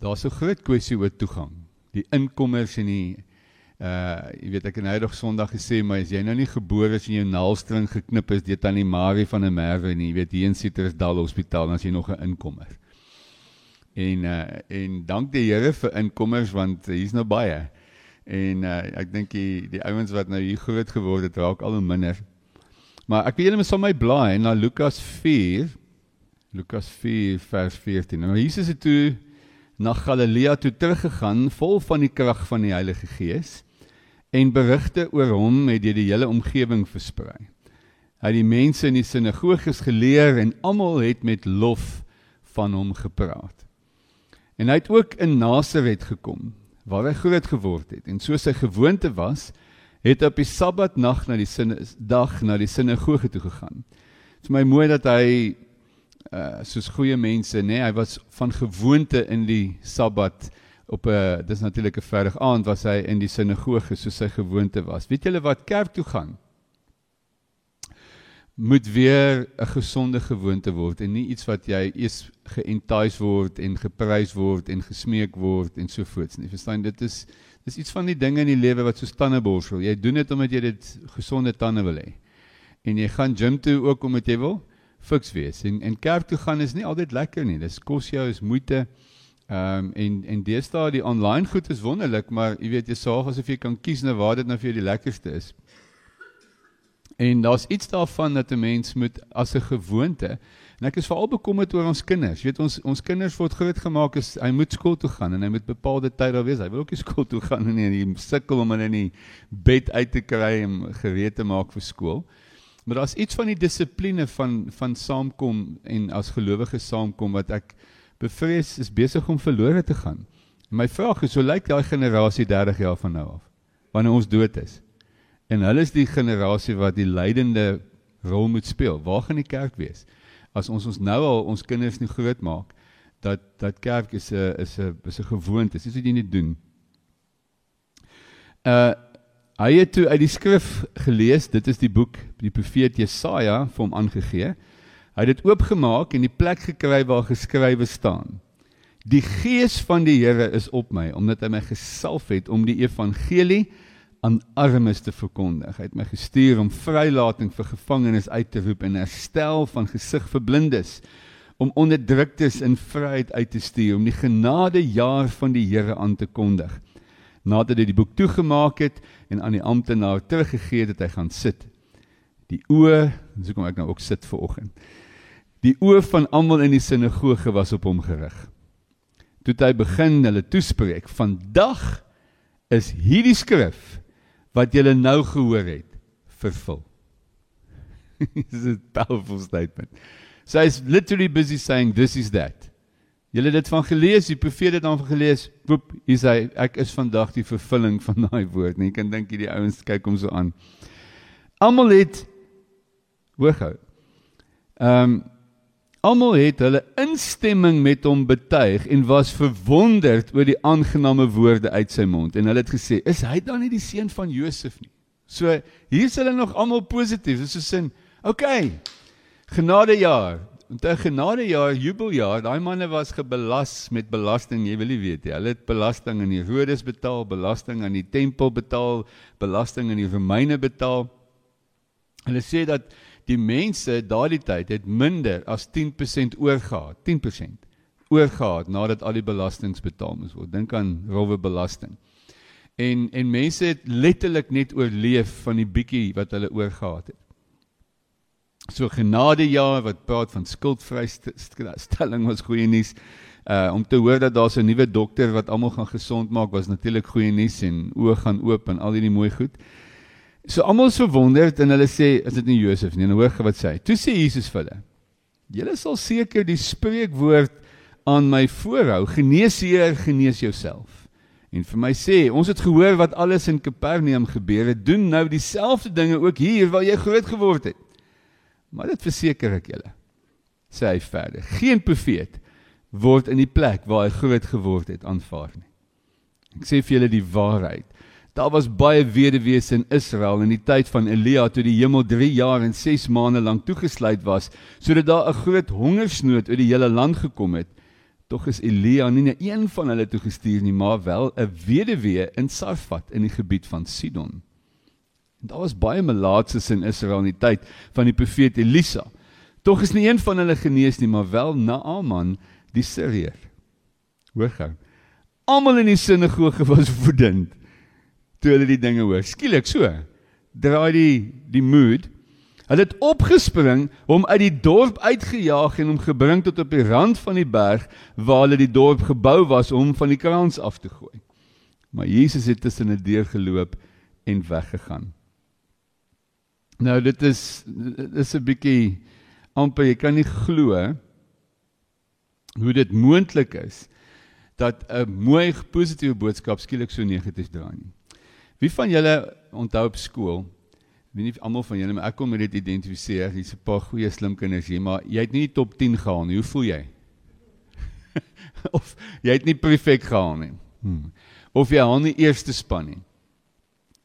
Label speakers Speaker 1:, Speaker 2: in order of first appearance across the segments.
Speaker 1: daar's 'n groot kwessie oor toegang. Die inkommers en die uh jy weet ek het nou nog Sondag gesê maar as jy nou nie gebore is en jou naalstring geknip is deur tannie Marie van der Merwe nie, jy weet hier in Citrusdal Hospitaal dan as jy nog 'n inkommer. En uh en dank die Here vir inkommers want hier's nou baie. En uh ek dink die die ouens wat nou hier groot geword het raak al hoe minder. Maar ek wil julle met my blaai na Lukas 4 Lukas 4 vers 14. Nou Jesus het toe na Galilea toe teruggegaan vol van die krag van die Heilige Gees en berigte oor hom het deur die hele omgewing versprei. Hy het die mense in die sinagoges geleer en almal het met lof van hom gepraat. En hy het ook in Nasaret gekom waar hy groot geword het en soos sy gewoonte was, het op die Sabbatnag na die sin dag na die sinagoge toe gegaan. Dit is my mooi dat hy uh soos goeie mense nê nee, hy was van gewoonte in die Sabbat op 'n dis natuurlik 'n verdig aand was hy in die sinagoge soos sy gewoonte was. Weet julle wat kerk toe gaan? Moet weer 'n gesonde gewoonte word en nie iets wat jy eers geentice word en geprys word en gesmeek word en so voorts nie. Verstaan dit is dis iets van die dinge in die lewe wat soos tandeborsel. Jy doen dit omdat jy dit gesonde tande wil hê. En jy gaan gym toe ook omdat jy wil fiks wees. En en kerk toe gaan is nie altyd lekker nie. Dis kos jou is moeite. Ehm um, en en deesdae die online goed is wonderlik, maar jy weet jy sorg asof jy kan kies nou waar dit nou vir jou die lekkerste is. En daar's iets daarvan dat 'n mens moet as 'n gewoonte. En ek is veral bekommerd oor ons kinders. Jy weet ons ons kinders word groot gemaak as hy moet skool toe gaan en hy moet bepaalde tyd daar wees. Hy wil ook nie skool toe gaan nie en hy sukkel om hulle in die bed uit te kry en gereed te maak vir skool. Maar daar's iets van die dissipline van van saamkom en as gelowiges saamkom wat ek bevrees is besig om verlore te gaan. En my vraag is, hoe lyk daai generasie 30 jaar van nou af? Wanneer ons dood is. En hulle is die generasie wat die leidende rol moet speel. Waar gaan die kerk wees? As ons ons nou al ons kinders nie groot maak dat dat kerk is 'n is 'n is 'n gewoonte. Dis iets wat jy nie doen. Uh hy het toe uit die skrif gelees. Dit is die boek die profeet Jesaja vir hom aangegee. Hy het dit oopgemaak en die plek gekry waar geskrywe staan. Die gees van die Here is op my omdat hy my gesalf het om die evangelie aan armes te verkondig. Hy het my gestuur om vrylating vir gevangenes uit te roep en herstel van gesig vir blindes, om onderdruktes in vryheid uit te stuur, om die genadejaar van die Here aan te kondig. Nadat hy die boek toegemaak het en aan die amptenaar teruggegee het, het hy gaan sit. Die oë, so kom ek nou ook sit vir oggend. Die oë van almal in die sinagoge was op hom gerig. Toe hy begin hulle toespreek, "Vandag is hierdie skrif wat julle nou gehoor het, vervul." This is a powerful statement. So he's literally busy saying this is that. Julle het dit van gelees, die profeet het dan gelees, "Poep, hy sê ek is vandag die vervulling van daai woord." Nee, kan dink hierdie ouens kyk hom so aan. Almal het hoor gou. Ehm um, Almal het hulle instemming met hom betuig en was verwonderd oor die aangename woorde uit sy mond en hulle het gesê is hy dan nie die seun van Josef nie. So hier's hulle nog almal positief. Dis so sin. Okay. Genadejaar. En 'n genadejaar, jubeljaar. Daai manne was gebelas met belasting, jy wil nie weet nie. Hulle het belasting aan Herodes betaal, belasting aan die tempel betaal, belasting aan die Romeine betaal. Hulle sê dat die mense daardie tyd het minder as 10% oorgehad, 10% oorgehad nadat al die belastings betaal moes word. Dink aan rowwe belasting. En en mense het letterlik net oorleef van die bietjie wat hulle oorgehad het. So genadejaar wat praat van skuldvrystelling was goeie nuus. Uh om te hoor dat daar's 'n nuwe dokter wat almal gaan gesond maak was natuurlik goeie nuus en oë gaan oop en al hierdie mooi goed. So almal so wonderd en hulle sê is dit nie Josef nie. En hoor wat sê hy. Toe sê Jesus vir hulle: Julle sal seker die spreekwoord aan my voorhou: Genees Heer, genees jouself. En vir my sê, ons het gehoor wat alles in Kapernaum gebeur het. Doen nou dieselfde dinge ook hier waar jy groot geword het. Maar dit verseker ek julle. Sê hy verder: Geen profeet word in die plek waar hy groot geword het aanvaar nie. Ek sê vir julle die waarheid. Daar was baie weduwees in Israel in die tyd van Elia toe die hemel 3 jaar en 6 maande lank toegesluit was sodat daar 'n groot hongersnood oor die hele land gekom het. Tog is Elia nie net een van hulle toe gestuur nie, maar wel 'n weduwee in Sarfat in die gebied van Sidon. Daar was baie melaatses in Israel in die tyd van die profeet Elisa. Tog is nie een van hulle genees nie, maar wel Naaman die Siriër. Hoor gou. Almal in die sinagoge was woedend toe hulle die dinge hoor. Skielik so. Draai die die mood Hulle het opgespring, hom uit die dorp uitgejaag en hom gebring tot op die rand van die berg waar hulle die dorp gebou was om van die kraans af te gooi. Maar Jesus het tussen 'n deur geloop en weggegaan. Nou dit is dis 'n bietjie amper jy kan nie glo hoe dit moontlik is dat 'n mooi positiewe boodskap skielik so negatief draai nie. Wie van julle onthou op skool weet nie almal van julle maar ek kom met dit identifiseer. Hier's 'n paar goeie slim kinders hier, maar jy het nie die top 10 gehaal nie. Hoe voel jy? of jy het nie perfek gehaal nie. Hmm. Of jy haal nie eerste span nie.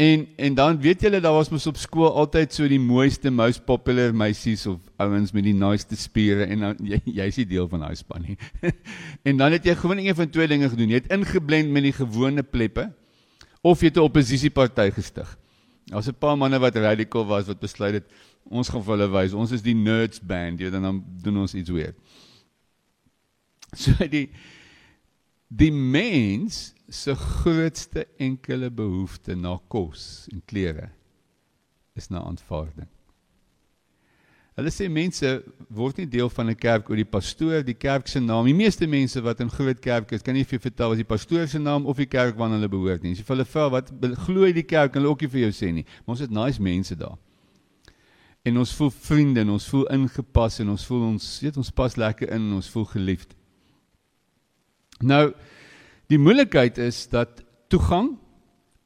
Speaker 1: En en dan weet julle daar was mos op skool altyd so die mooiste most popular meisies of ouens met die naaste spiere en dan jy jy's nie deel van daai span nie. en dan het jy gewoon een van twee dinge gedoen. Jy het ingeblend met die gewone pleppe of jy het 'n oppositieparty gestig. Daar's 'n paar manne wat radical was wat besluit het ons gaan vir hulle wys. Ons is die nerds band, jy dan doen ons iets weer. So die die mens se grootste enkele behoefte na kos en klere is na aanvaarding. Hulle sê mense word nie deel van 'n kerk oor die pastoor, die kerk se naam. Die meeste mense wat in groot kerke is, kan nie vir jou vertel as die pastoor se naam of die kerk waarna hulle behoort nie. As jy vir hulle vra wat glo jy die kerk, hulle ook nie vir jou sê nie. Maar ons het nice mense daar. En ons voel vriende en ons voel ingepas en ons voel ons weet ons pas lekker in en ons voel geliefd. Nou die moeilikheid is dat toegang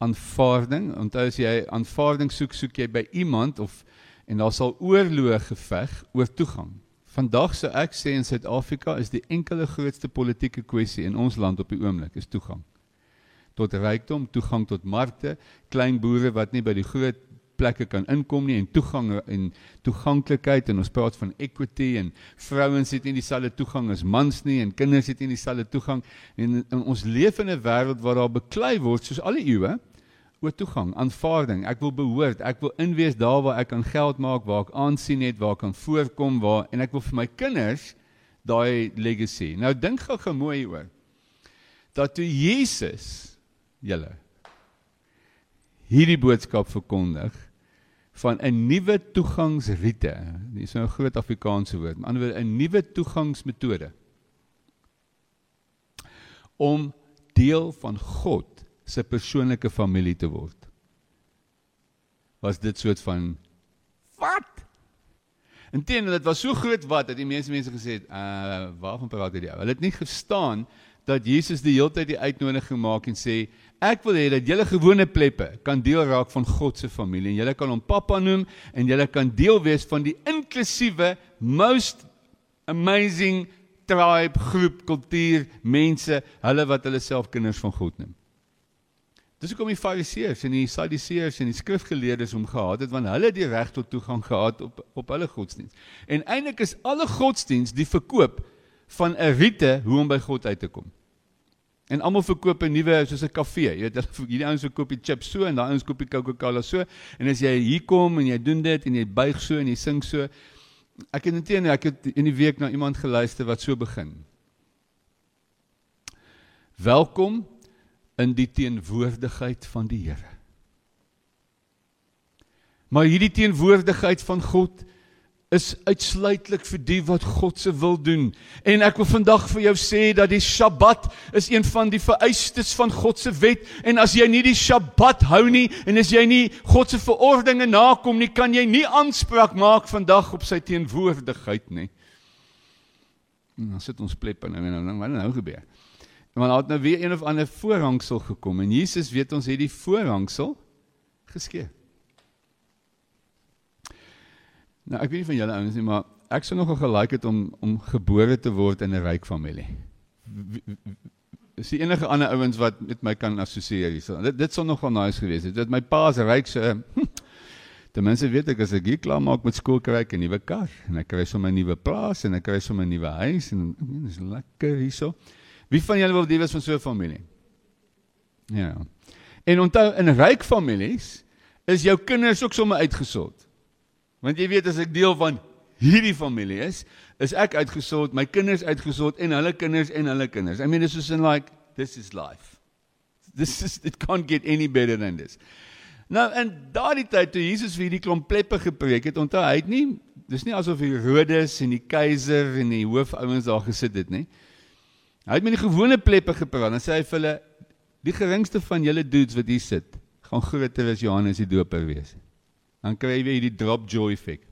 Speaker 1: aanvaarding, onthou as jy aanvaarding soek, soek jy by iemand of en daar sal oorloë geveg oor toegang. Vandag sou ek sê in Suid-Afrika is die enkele grootste politieke kwessie in ons land op die oomblik is toegang. Tot rykdom, toegang tot markte, klein boere wat nie by die groot plekke kan inkom nie en toegang en toeganklikheid en ons praat van equity en vrouens het nie dieselfde toegang as mans nie en kinders het nie dieselfde toegang en, en ons leef in 'n wêreld waar daar beklei word soos al die eeue oor toegang, aanvaarding. Ek wil behoort, ek wil inwees daar waar ek kan geld maak, waar ek aansien het, waar ek kan voorkom, waar en ek wil vir my kinders daai legacy. Nou dink gou gou mooi oor. Dat toe Jesus julle hierdie boodskap verkondig van 'n nuwe toegangsrite. Dis nou 'n groot Afrikaanse woord. Met ander woorde 'n nuwe toegangsmetode om deel van God se persoonlike familie te word. Was dit soort van wat? Inteendeel dit was so groot wat dat die meeste mense gesê het, uh waarvan praat jy? Hulle het nie gestaan dat Jesus die hele tyd die uitnodiging maak en sê ek wil hê dat julle gewone pleppe kan deel raak van God se familie en julle kan hom pappa noem en julle kan deel wees van die inklusiewe most amazing tribe groep kultuur mense hulle wat hulle self kinders van God noem. Dis hoekom die Fariseërs en die Sadduseërs en die skrifgeleerdes hom gehaat het want hulle het die reg tot toegang gehad op op hulle godsdiens. En eintlik is alle godsdiens die verkoop van 'n rite hoe om by God uit te kom. En almal verkoop 'n nuwe soos 'n kafee. Jy weet, hierdie ouens verkoop die chips so en daai ouens koop die Coca-Cola so. En as jy hier kom en jy doen dit en jy buig so en jy sing so. Ek het intene ek het in die week na iemand geluister wat so begin. Welkom in die teenwoordigheid van die Here. Maar hierdie teenwoordigheid van God is uitsluitlik vir die wat God se wil doen. En ek wil vandag vir jou sê dat die Sabbat is een van die vereistes van God se wet en as jy nie die Sabbat hou nie en as jy nie God se verordeninge nakom nie, kan jy nie aanspraak maak vandag op sy teenwoordigheid nie. En dan sit ons plep en nou nou wat nou gebeur? Want daar het nou weer een of ander voorhangsel gekom en Jesus weet ons het die voorhangsel geskeur. Nou ek weet nie van julle ouens nie, maar ek sou nogal gelike het om om gebore te word in 'n ryk familie. Is die enige ander ouens wat met my kan assosieer hier. Dit dit sou nogal nice gewees het. Dit my pa se ryk so Ten minste weet ek as ek hier klaar maak met skool kry ek 'n nuwe kar en ek kry sommer 'n nuwe plaas en ek kry sommer 'n nuwe huis en dit is lekker hierso. Wie van julle wil deel wees van so 'n familie? Ja. En onthou in ryk families is jou kinders ook sommer uitgesort. Want jy weet as ek deel van hierdie familie is, is ek uitgesort, my kinders uitgesort en hulle kinders en hulle kinders. I mean this is in like this is life. This is it can't get any better than this. Nou in daardie tyd toe Jesus vir hierdie klomp pleppe gepreek het, onthou hy het nie dis nie asof die Herodes en die keiser en die hoofouens daar gesit het nie. Hy het met die gewone pleppe gepraat. Dan sê hy vir hulle die geringste van julle dudes wat hier sit, gaan groter as Johannes die Doper wees. Dan kry jy weer hierdie drop joy effek.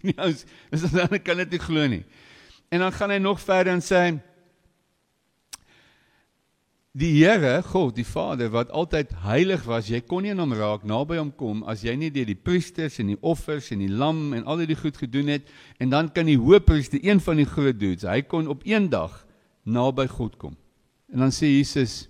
Speaker 1: Nee, ons is dan kan dit nie glo nie. En dan gaan hy nog verder en sê Die Here, God, die Vader wat altyd heilig was, jy kon nie aan hom raak naby hom kom as jy nie deur die priesters en die offers en die lam en al die goed gedoen het en dan kan die hoofpriester, een van die groot dudes, hy kon op een dag naby God kom. En dan sê Jesus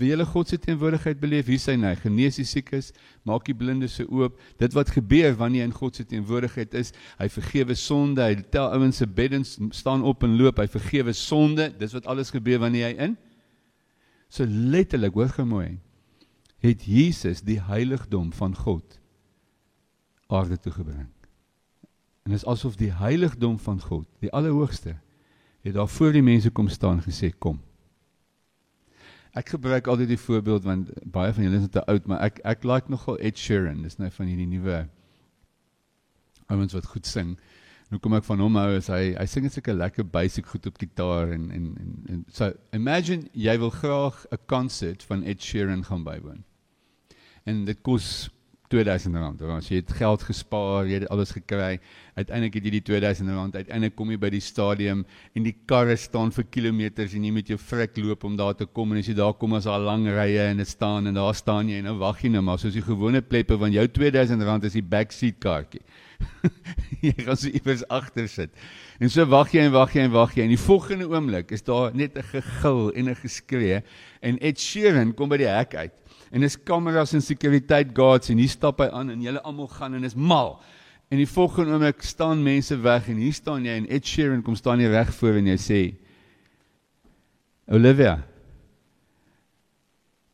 Speaker 1: Wie julle God se teenwoordigheid beleef, hier sy hy genees die siekes, maak die blindes se oop. Dit wat gebeur wanneer jy in God se teenwoordigheid is, hy vergewe sonde, hy tel ouens se beddens staan op en loop, hy vergewe sonde. Dis wat alles gebeur wanneer jy in. So letterlik, hoor gou mooi. Het Jesus die heiligdom van God aarde toe gebring. En dit is asof die heiligdom van God, die Allerhoogste, het daar voor die mense kom staan gesê kom. Ek gebruik altyd die voorbeeld want baie van julle is te oud, maar ek ek like nogal Ed Sheeran. Dis nou van hierdie nuwe ouens wat goed sing. Nou kom ek van hom hou as hy hy sing net sulke lekker basic goed op gitaar en en en, en so imagine jy wil graag 'n konsert van Ed Sheeran gaan bywoon. En dit kos 2000 rand. As jy het geld gespaar, jy het alles gekry. Uiteindelik het jy die 2000 rand. Uiteindelik kom jy by die stadium en die karre staan vir kilometers en jy moet jou frik loop om daar te kom en as jy daar kom as daar lang rye en dit staan en daar staan jy en nou wag jy nou maar soos die gewone pleppe want jou 2000 rand is die backseat kaartjie. jy gaan so iewers agter sit. En so wag jy en wag jy en wag jy en die volgende oomblik is daar net 'n gegil en 'n geskree en Ed Sheeran kom by die hek uit en dis kameras en sekuriteit guards en hier stap hy aan en julle almal gaan en is mal. En die volgende oomblik staan mense weg en hier staan jy en Ed Sheeran kom staan hier reg voor en jy sê Olivia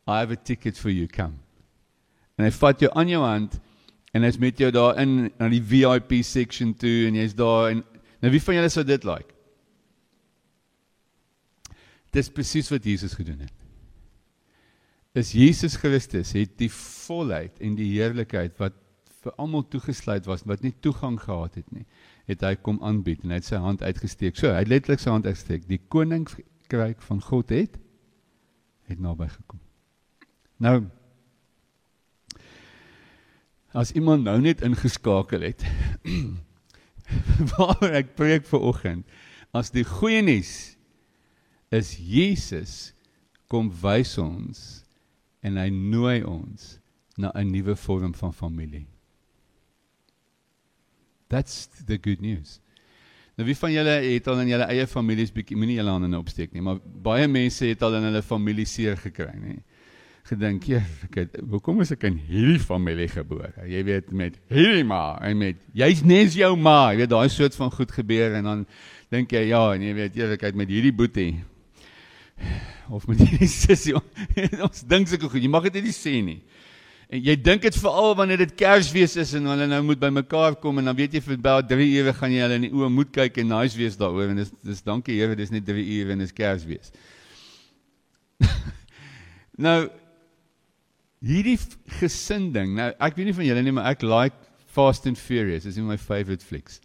Speaker 1: I have a ticket for you come. En hy vat jou aan jou hand en hy's met jou daar in na die VIP section toe en jy's daar en nou wie van julle sou dit like? Dis presies wat Jesus gedoen het is Jesus Christus het die volheid en die heerlikheid wat vir almal toegesluit was wat nie toegang gehad het nie het hy kom aanbied en hy het sy hand uitgesteek. So hy het letterlik sy hand uitgesteek. Die koninkryk van God het het naby gekom. Nou as iemand nou net ingeskakel het waar ek preek vir oggend as die goeie nuus is Jesus kom wys ons en hy nooi ons na 'n nuwe vorm van familie. That's the good news. Nou wie van julle het al in julle eie families bietjie moenie julle hande nou opsteek nie, maar baie mense het al in hulle familie seer gekry, nê. Gedink, "Ja, ek het hoekom is ek in hierdie familie gebore?" Jy weet met hierdie ma en met jy's net jou ma, jy weet daai soort van goed gebeur en dan dink jy, "Ja, en jy weet eerlikheid met hierdie boetie." Of met hierdie sussie. ons dink sulke goed. Jy mag dit nie sê nie. En jy dink dit veral wanneer dit Kersfees is en hulle nou moet bymekaar kom en dan weet jy vir about 3 ure gaan jy hulle in die oë moet kyk en nice wees daaroor en dis dis dankie Here, dis net 3 ure en dis Kersfees. nou hierdie gesinding. Nou ek weet nie van julle nie, maar ek like Fast and Furious. Dis een van my favorite flicks.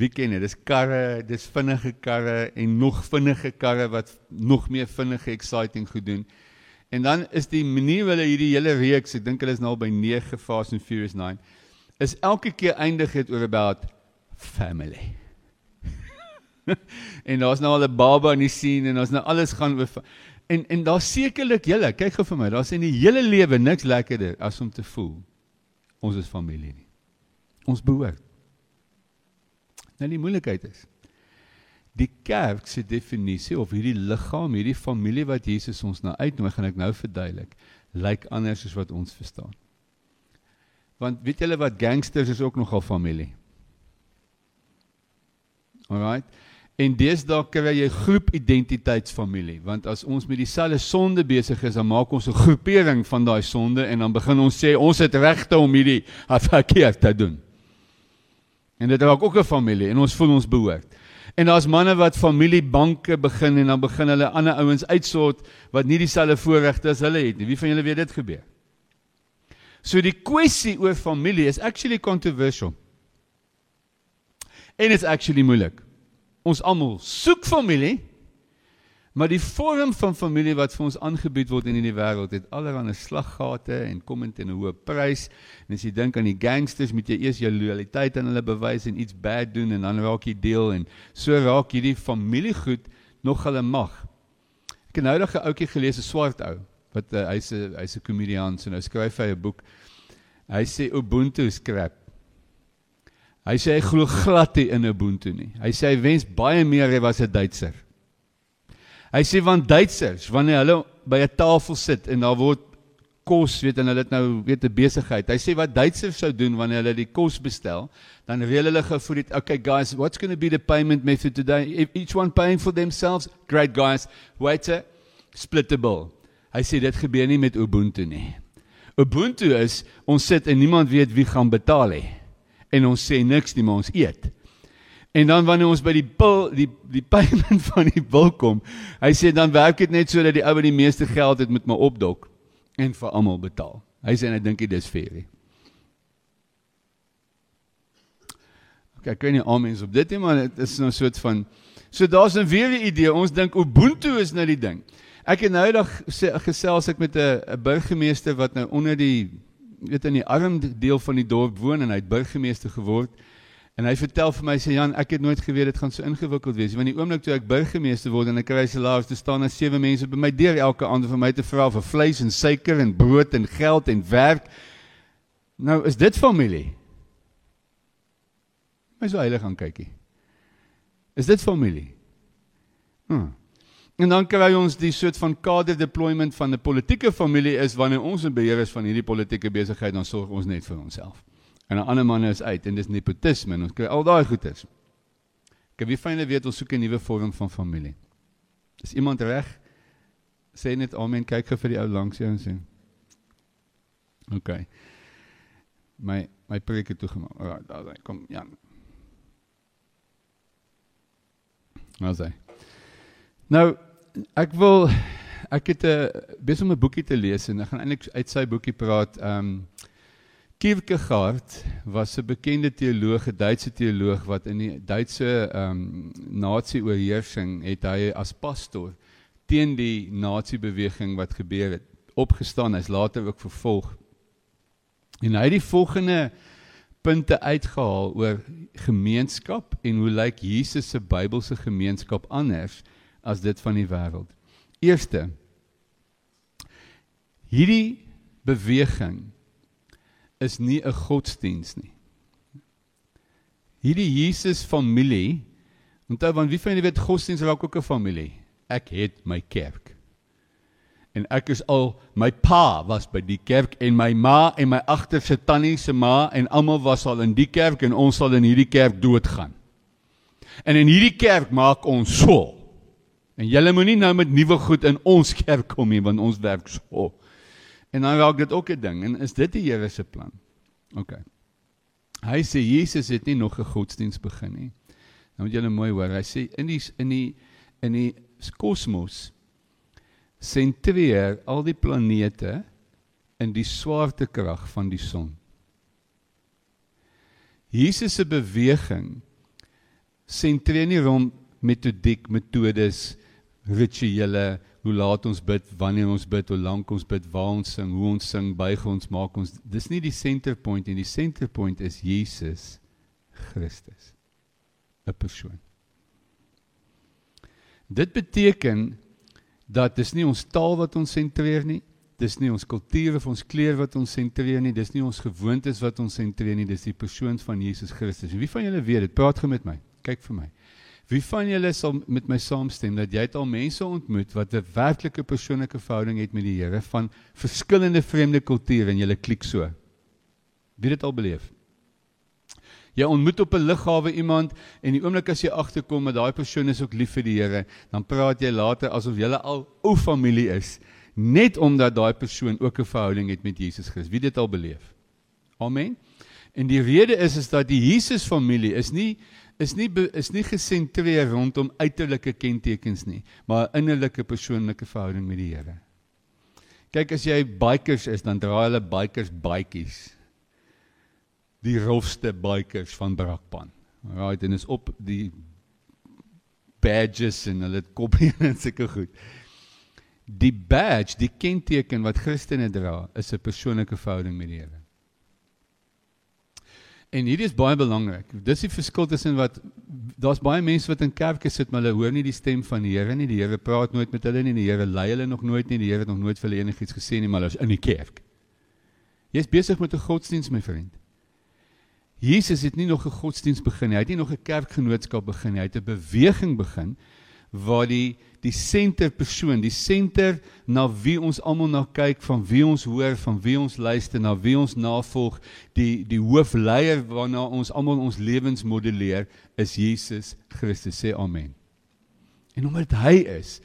Speaker 1: Wie ken dit? Dis karre, dis vinnige karre en nog vinnige karre wat nog meer vinnige exciting goed doen. En dan is die manier hulle hierdie hele reeks, ek dink hulle is nou by 9 Fast and Furious 9, is elke keer eindig dit oor about family. en daar's nou al 'n baba in die scene en daar's nou alles gaan oor en en daar's sekerlik julle, kyk gou vir my, daar's in die hele lewe niks lekkerder as om te voel ons is familie nie. Ons behoort Nou die moeilikheid is die kerk se definisie of hierdie liggaam, hierdie familie wat Jesus ons nou uitnooi, gaan ek nou verduidelik, lyk anders as wat ons verstaan. Want weet julle wat gangsters is ook nogal familie. Alright. En deesdae kry jy groepidentiteitsfamilie, want as ons met dieselfde sonde besig is, dan maak ons 'n groepering van daai sonde en dan begin ons sê ons het regte om hierdie verkeerd te doen. En dit raak ook 'n familie en ons voel ons behoort. En daar's manne wat familiebanke begin en dan begin hulle ander ouens uitsort wat nie dieselfde voorregte as hulle het nie. Wie van julle weet dit gebeur? So die kwessie oor familie is actually controversial. En it's actually moeilik. Ons almal soek familie, maar die vorm van familie wat vir ons aangebied word in hierdie wêreld het allerlei slaggate en kom in 'n hoë prys. En as jy dink aan die gangsters, moet jy eers jou lojaliteit aan hulle bewys en iets bad doen en dan raak jy deel en so raak hierdie familiegoed nog hulle mag. Ek het nou nog 'n ouetjie gelees, 'n swart ou, wat uh, hy's 'n hy's 'n komediant, so nou skryf hy 'n boek. Hy sê Ubuntu is crap. Hy sê hy glo glad nie in Ubuntu nie. Hy sê hy wens baie meer hy was 'n Duitser. Hy sê want Duitsers wanneer hulle by 'n tafel sit en daar word kos, weet en hulle het nou weet 'n besigheid. Hy sê wat Duitsers sou doen wanneer hulle die kos bestel, dan reël hulle gou vir dit, okay guys, what's going to be the payment method today? If each one paying for themselves. Great guys. Waiter, split the bill. Hy sê dit gebeur nie met Ubuntu nie. Ubuntu is ons sit en niemand weet wie gaan betaal nie en ons sê niks nie, maar ons eet. En dan wanneer ons by die bil die die payment van die bil kom, hy sê dan werk dit net sodat die ou wat die meeste geld het met my opdok en vir almal betaal. Hy sê en ek dink dit is fair. Okay, kan nie almens op dit nie, maar dit is nou 'n soort van so daar's 'n weer 'n idee. Ons dink Ubuntu is nou die ding. Ek het nou eendag gesels ek met 'n burgemeester wat nou onder die weet in die arm deel van die dorp woon en hy het burgemeester geword. En hy vertel vir my sê Jan, ek het nooit geweet dit gaan so ingewikkeld wees. Want die oomblik toe ek burgemeester word en ek kry salaris te staan as sewe mense by my deur elke aand vir my te vra vir vleis en suiker en brood en geld en werk. Nou is dit familie. My so heilig gaan kykie. Is dit familie? Hm. En dan kry ons die soort van kader deployment van 'n politieke familie is wanneer ons in beheer is van hierdie politieke besigheid dan sorg ons net vir onsself. En 'n ander man is uit en dis nepotisme en ons kry al daai goedes. Ek wie fyn weet ons soek 'n nuwe vorm van familie. Is iemand reg? Sê net amen, kyk vir die ou langs jou en sê. OK. My my preek het toegemaak. Alraai, daar kom Jan. Nou sê. Nou ek wil ek het 'n uh, besig om 'n boekie te lees en ek gaan eintlik uit sy boekie praat. Ehm um, Kierkegaard was 'n bekende teoloog, 'n Duitse teoloog wat in die Duitse ehm um, nazi-oorheersing het hy as pastoor teen die nazi-beweging wat gebeur het opgestaan. Hy's later ook vervolg. En hy het die volgende punte uitgehaal oor gemeenskap en hoe lyk Jesus se Bybelse gemeenskap anders as dit van die wêreld. Eerste hierdie beweging is nie 'n godsdiens nie. Hierdie Jesus familie, onthou want wie van julle weet godsdiens raak ook 'n familie. Ek het my kerk. En ek is al my pa was by die kerk en my ma en my agterse tannie se ma en almal was al in die kerk en ons sal in hierdie kerk doodgaan. En in hierdie kerk maak ons so. En julle moenie nou met nuwe goed in ons kerk kom nie want ons werk so. En dan raak dit ook 'n ding en is dit die Here se plan? OK. Hy sê Jesus het nie nog 'n godsdiens begin nie. Nou moet julle mooi hoor. Hy sê in die in die in die kosmos sentreer al die planete in die swaartekrag van die son. Jesus se beweging sentreer nie rond metodiek, metodes, rituele, hoe laat ons bid, wanneer ons bid, hoe lank ons bid, waar ons sing, hoe ons sing, buig ons, maak ons. Dis nie die center point nie. Die center point is Jesus Christus. 'n Persoon. Dit beteken dat dis nie ons taal wat ons sentreer nie. Dis nie ons kultuur of ons kleer wat ons sentreer nie. Dis nie ons gewoontes wat ons sentreer nie. Dis die persoon van Jesus Christus. Wie van julle weet dit? Praat gou met my. Kyk vir my. Wie van julle sal met my saamstem dat jy het al mense ontmoet wat 'n werklike persoonlike verhouding het met die Here van verskillende vreemde kulture en julle klik so? Wie dit al beleef? Jy ontmoet op 'n lughawe iemand en die oomblik as jy agterkom dat daai persoon is ook lief vir die Here, dan praat jy later asof julle al ou familie is, net omdat daai persoon ook 'n verhouding het met Jesus Christus. Wie dit al beleef? Amen. En die rede is is dat die Jesus familie is nie is nie is nie gesentreer rondom uiterlike kentekens nie, maar 'n innerlike persoonlike verhouding met die Here. Kyk as jy bikers is, dan dra hulle bikers baadjies. Die rofste bikers van Brakpan. Right, en is op die badges en hulle kopie en sulke goed. Die badge, die kenteken wat Christene dra, is 'n persoonlike verhouding met die Here. En hierdie is baie belangrik. Dis die verskil tussen wat daar's baie mense wat in kerke sit maar hulle hoor nie die stem van die Here nie. Die Here praat nooit met hulle nie. Die Here lei hulle nog nooit nie. Die Here het nog nooit vir hulle enigiets gesê nie, maar hulle is in die kerk. Jy's besig met 'n godsdiens, my vriend. Jesus het nie nog 'n godsdiens begin nie. Hy het nie nog 'n kerkgenootskap begin nie. Hy het 'n beweging begin waar die die senterpersoon, die senter na wie ons almal na kyk, van wie ons hoor, van wie ons luister, na wie ons navolg, die die hoofleier waarna ons almal ons lewens modelleer, is Jesus Christus. Sê amen. En omdat hy is,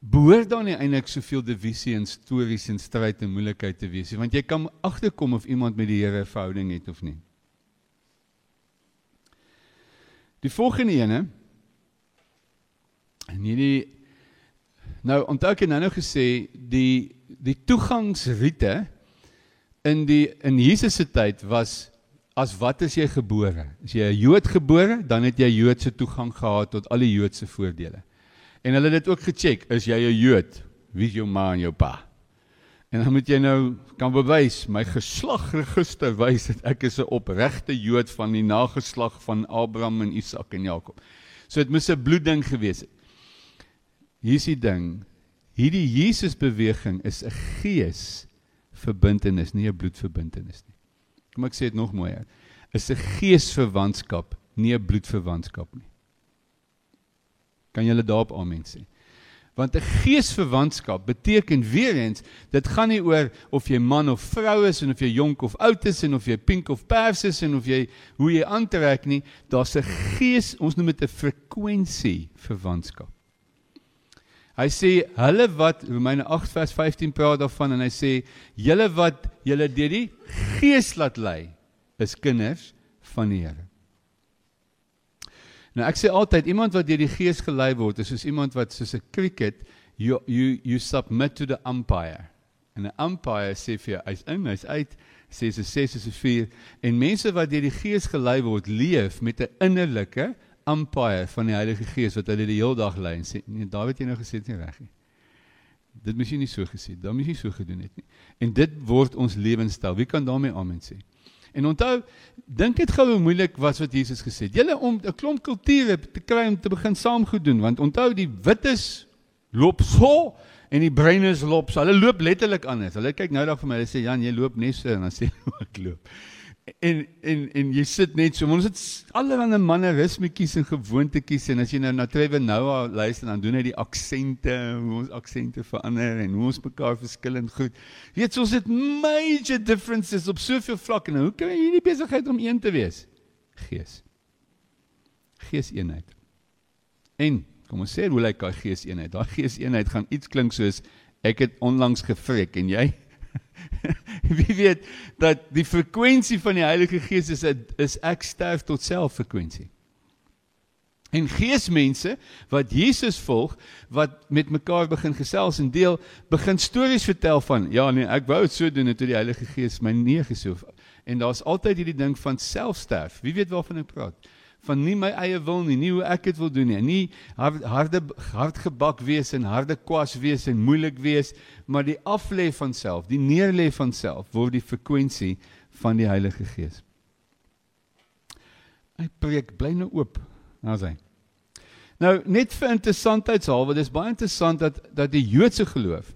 Speaker 1: behoort dan nie eintlik soveel divisie en stories en stryd en moeilikheid te wees nie, want jy kan agterkom of iemand met die Here 'n verhouding het of nie. Die volgende ene En hierdie nou onthou ek nou nou gesê die die toegangsriete in die in Jesus se tyd was as wat is jy gebore? As jy 'n Jood gebore, dan het jy Joodse toegang gehad tot al die Joodse voordele. En hulle het dit ook gecheck, is jy 'n Jood? Wie is jou ma en jou pa? En dan moet jy nou kan bewys, my geslagregister wys dat ek is 'n opregte Jood van die nageslag van Abraham en Isak en Jakob. So dit moes 'n bloedding gewees het. Hier is die ding. Hierdie Jesus beweging is 'n gees verbintenis, nie 'n bloedverbintenis nie. Kom ek sê dit nog mooier. Is 'n geesverwantskap, nie 'n bloedverwantskap nie. Kan julle daarop amen sê? Want 'n geesverwantskap beteken weer eens, dit gaan nie oor of jy man of vrou is en of jy jonk of oud is en of jy pink of pers is en of jy hoe jy aantrek nie, daar's 'n gees, ons noem dit 'n frekwensie verwantskap. Hy sê hulle wat Romeine 8 vers 15 praat daarvan en hy sê julle wat julle deur die gees laat lei is kinders van die Here. Nou ek sê altyd iemand wat deur die gees gelei word is soos iemand wat soos 'n cricket you you you submit to the umpire. En 'n umpire sê vir jou hy's in, hy's uit, sê se 6 is 'n 4 en mense wat deur die gees gelei word leef met 'n innerlike umpire van die Heilige Gees wat hulle die hele dag lei en sê nee Dawid jy nou gesê dit nie reg nie. Dit moes jy nie so gesê, dan moes jy so gedoen het nie. En dit word ons lewenstyl. Wie kan daarmee amen sê? En onthou, dink dit gou hoe moeilik was wat Jesus gesê het. Julle om 'n klomp kulture te kry om te begin saam goed doen, want onthou die wites loop so en die bruines loop so. Hulle loop letterlik anders. Hulle kyk nou dag vir my, hulle sê Jan, jy loop net so en dan sê ek loop en en en jy sit net so ons het allerlei mannerismetjies en gewoontetjies en as jy nou na Trevor Noah luister dan doen hy die aksente hoe ons aksente verander en hoe ons mekaar verskillend goed weet ons het major differences op soveel vlakke. Nou hoe kan jy hierdie besigheid om een te wees? Gees. Gees eenheid en kom ons sê hoe lyk daai gees eenheid daai gees eenheid gaan iets klink soos ek het onlangs gevreek en jy Wie weet dat die frekwensie van die Heilige Gees is is ek sterf tot selffrekwensie. En geesmense wat Jesus volg, wat met mekaar begin gesels en deel, begin stories vertel van ja nee, ek wou dit so doen toe die Heilige Gees my neergesoof. En daar's altyd hierdie ding van selfsterf. Wie weet waarvan ek praat? Van nie my eie wil nie, nie hoe ek dit wil doen nie. Nie harde hardgebak wees en harde kwas wees en moeilik wees, maar die aflê van self, die neerlê van self word die frekwensie van die Heilige Gees. Hy preek bly nou oop. Nou sê. Nou net vir interessantheidshalwe, dis baie interessant dat dat die Joodse geloof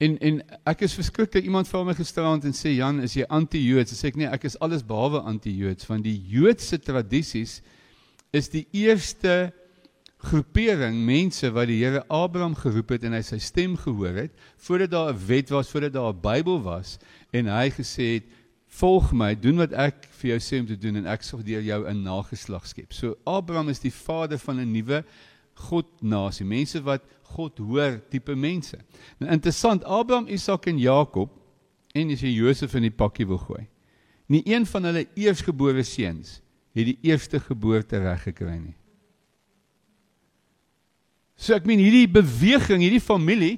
Speaker 1: En en ek is verskriklik iemand vra my gisteraand en sê Jan, is jy anti-Joods? Sê ek nee, ek is alles behalwe anti-Joods want die Joodse tradisies is die eerste groepering mense wat die Here Abraham geroep het en hy sy stem gehoor het voordat daar 'n wet was, voordat daar 'n Bybel was en hy gesê het volg my, doen wat ek vir jou sê om te doen en ek sal deur jou 'n nageslag skep. So Abraham is die vader van 'n nuwe God nasie, mense wat God hoor tipe mense. Nou interessant, Abraham, Isak en Jakob en as jy Josef in die pakkie wil gooi. Nie een van hulle eersgebore seuns het die eerste geboorte reg gekry nie. So ek meen hierdie beweging, hierdie familie